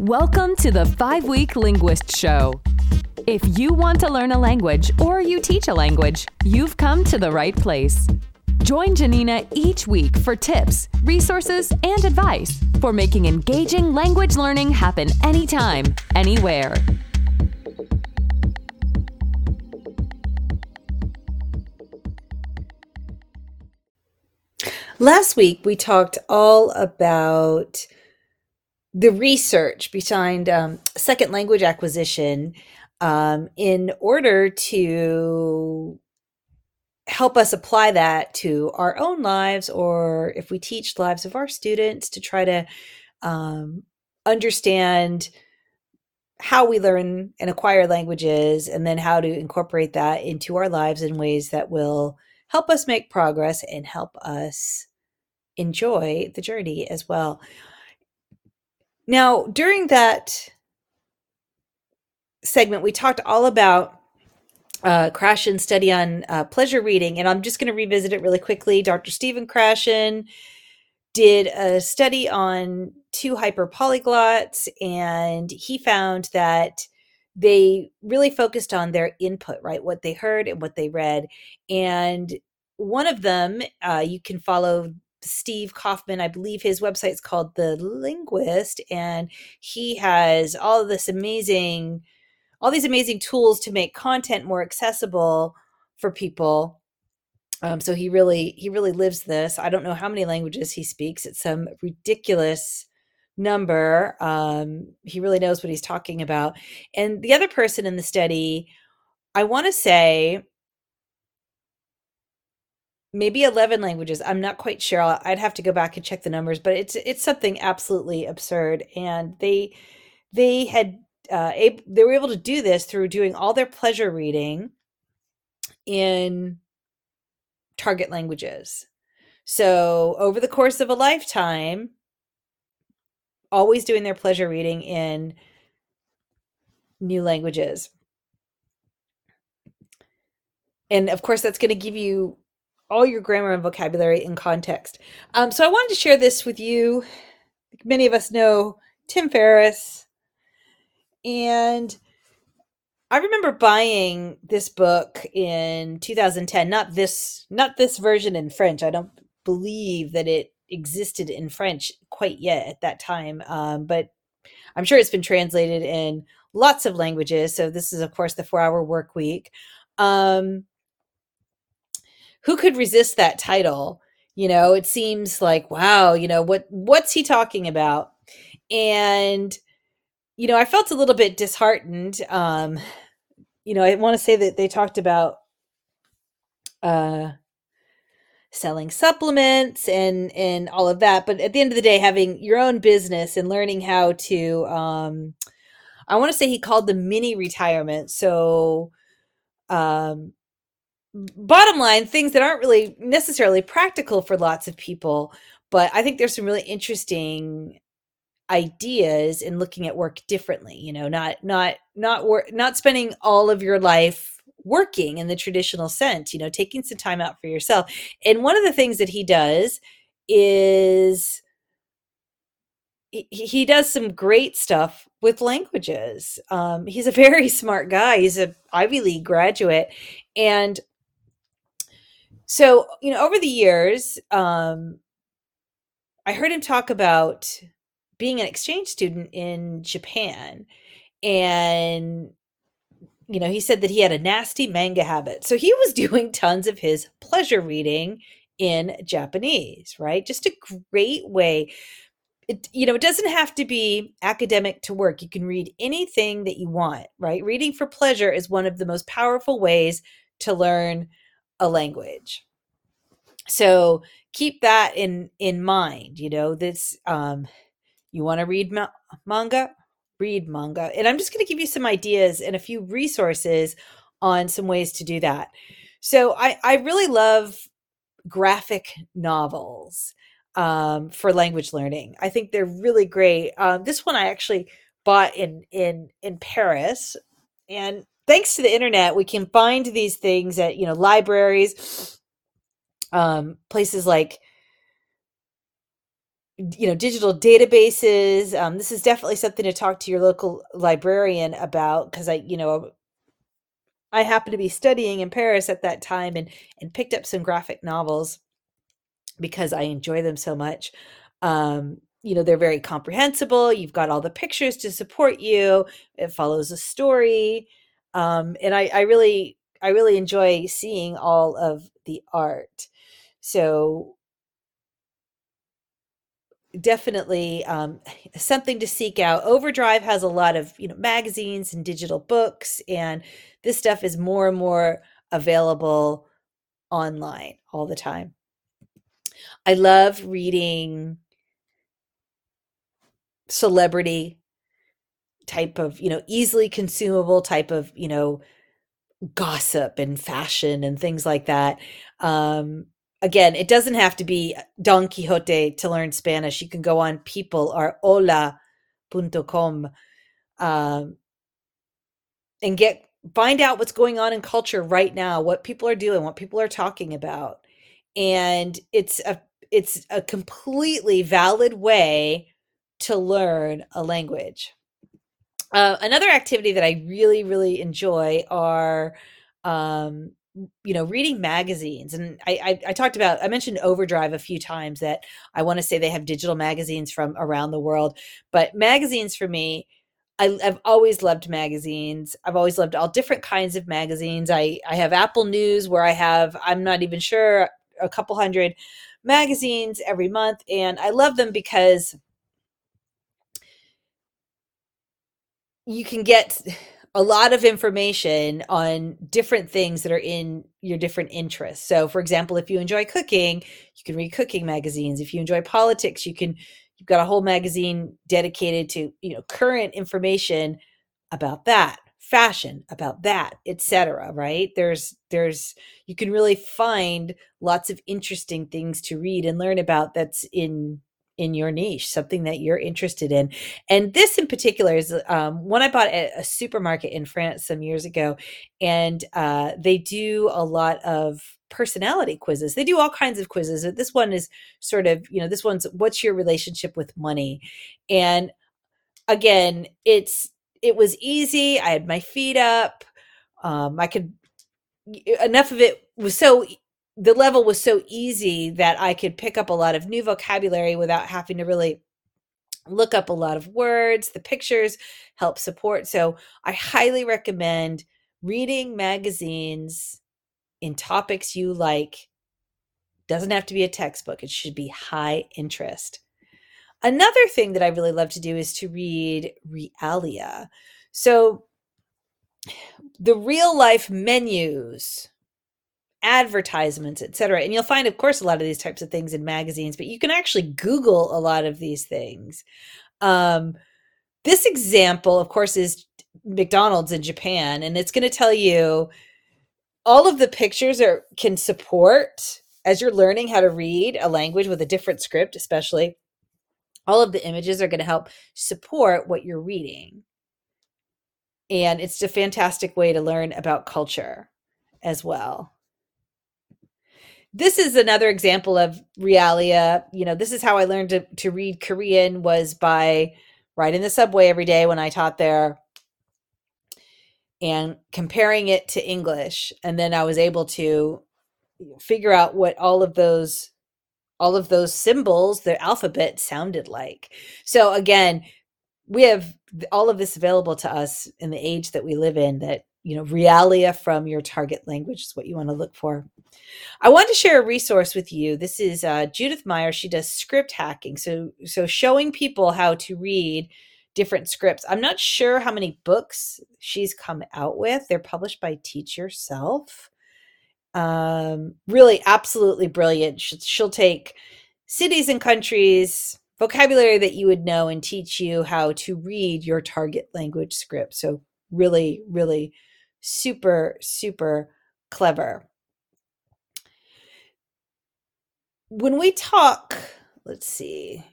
Welcome to the Five Week Linguist Show. If you want to learn a language or you teach a language, you've come to the right place. Join Janina each week for tips, resources, and advice for making engaging language learning happen anytime, anywhere. Last week, we talked all about the research behind um, second language acquisition um, in order to help us apply that to our own lives or if we teach lives of our students to try to um, understand how we learn and acquire languages and then how to incorporate that into our lives in ways that will help us make progress and help us enjoy the journey as well. Now, during that segment, we talked all about uh, Krashen's study on uh, pleasure reading, and I'm just going to revisit it really quickly. Dr. Stephen Krashen did a study on two hyperpolyglots, and he found that they really focused on their input, right? What they heard and what they read. And one of them, uh, you can follow Steve Kaufmann. I believe his website is called The Linguist, and he has all this amazing, all these amazing tools to make content more accessible for people. Um, so he really, he really lives this. I don't know how many languages he speaks. It's some ridiculous number. Um, he really knows what he's talking about. And the other person in the study, I want to say maybe 11 languages i'm not quite sure i'd have to go back and check the numbers but it's it's something absolutely absurd and they they had uh, they were able to do this through doing all their pleasure reading in target languages. So over the course of a lifetime always doing their pleasure reading in new languages. And of course that's going to give you all your grammar and vocabulary in context. Um, so I wanted to share this with you. Many of us know Tim Ferriss, and I remember buying this book in 2010. Not this, not this version in French. I don't believe that it existed in French quite yet at that time, um, but I'm sure it's been translated in lots of languages. So this is, of course, the Four Hour Work Week. Um, who could resist that title? You know, it seems like wow, you know what what's he talking about? And you know, I felt a little bit disheartened. Um, you know, I want to say that they talked about uh selling supplements and and all of that but at the end of the day having your own business and learning how to um i want to say he called them mini retirement so um bottom line, things that aren't really necessarily practical for lots of people, but I think there's some really interesting ideas in looking at work differently you know not not not work not spending all of your life working in the traditional sense you know taking some time out for yourself. And one of the things that he does is he, he does some great stuff with languages. Um, he's a very smart guy. He's a ivy league graduate. And so, you know, over the years, um, I heard him talk about being an exchange student in Japan. And, you know, he said that he had a nasty manga habit. So he was doing tons of his pleasure reading in Japanese, right? Just a great way. It, you know, it doesn't have to be academic to work. You can read anything that you want, right? Reading for pleasure is one of the most powerful ways to learn a language. So keep that in in mind. You know, this um, you want to read ma- manga, read manga, and I'm just going to give you some ideas and a few resources on some ways to do that. So I I really love graphic novels um, for language learning. I think they're really great. Um, this one I actually bought in in in Paris, and thanks to the internet, we can find these things at you know libraries, um, places like you know digital databases. Um, this is definitely something to talk to your local librarian about because i you know i happened to be studying in paris at that time and and picked up some graphic novels because i enjoy them so much. Um, you know they're very comprehensible. You've got all the pictures to support you. It follows a story um, and I, I really i really enjoy seeing all of the art so definitely um, something to seek out. Overdrive has a lot of you know magazines and digital books, and this stuff is more and more available online all the time. I love reading celebrity type of you know easily consumable type of you know gossip and fashion and things like that um again, it doesn't have to be Don Quixote to learn Spanish. You can go on people or hola.com um, and get find out what's going on in culture right now, what people are doing, what people are talking about. And it's a it's a completely valid way to learn a language. Uh, another activity that I really, really enjoy are um, you know reading magazines and I, I, I talked about i mentioned overdrive a few times that i want to say they have digital magazines from around the world but magazines for me I, have always loved magazines i've always loved all different kinds of magazines i i have apple news where i have i'm not even sure a couple hundred magazines every month and i love them because you can get a lot of information on different things that are in your different interests. So, for example, if you enjoy cooking, you can read cooking magazines. If you enjoy politics, you can you've got a whole magazine dedicated to, you know, current information about that, fashion about that, etc., right? There's there's you can really find lots of interesting things to read and learn about that's in in your niche, something that you're interested in. And this in particular is um, one I bought at a supermarket in France some years ago. And uh, they do a lot of personality quizzes. They do all kinds of quizzes. But this one is sort of, you know, this one's what's your relationship with money? And again, it's, it was easy. I had my feet up. Um, I could, enough of it was so the level was so easy that I could pick up a lot of new vocabulary without having to really look up a lot of words. The pictures help support. So I highly recommend reading magazines in topics you like. Doesn't have to be a textbook, it should be high interest. Another thing that I really love to do is to read realia. So the real life menus advertisements, etc. And you'll find, of course, a lot of these types of things in magazines, but you can actually Google a lot of these things. Um, this example, of course, is McDonald's in Japan, and it's going to tell you all of the pictures are can support as you're learning how to read a language with a different script, especially. All of the images are going to help support what you're reading. And it's a fantastic way to learn about culture as well this is another example of realia. You know this is how i learned to, to read korean was by riding the subway every day when i taught there and comparing it to english. And then i was able to figure out what all of those all of those symbols the alphabet sounded like. So again we have all of this available to us in the age that we live in that you know realia from your target language is what you want to look for. I want to share a resource with you. This is uh, judith meyer. She does script hacking so so showing people how to read different scripts. I'm not sure how many books she's come out with. They're published by teach yourself um really absolutely brilliant. She'll, she'll take cities and countries vocabulary that you would know and teach you how to read your target language script. So really really super, super clever. When we talk, let's see,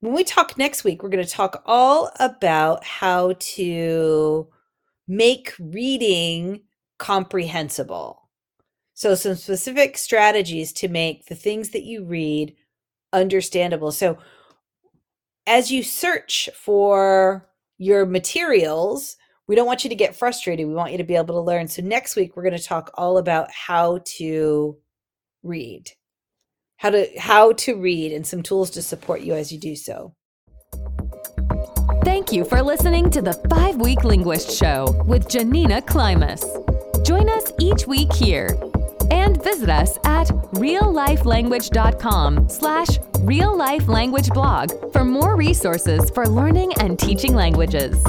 when we talk next week, we're going to talk all about how to make reading comprehensible. So, some specific strategies to make the things that you read understandable. So, as you search for your materials, we don't want you to get frustrated. We want you to be able to learn. So next week we're going to talk all about how to read. How to how to read and some tools to support you as you do so. Thank you for listening to the 5-week linguist show with Janina Klimas. Join us each week here and visit us at reallifelanguage.com slash reallifelanguageblog for more resources for learning and teaching languages.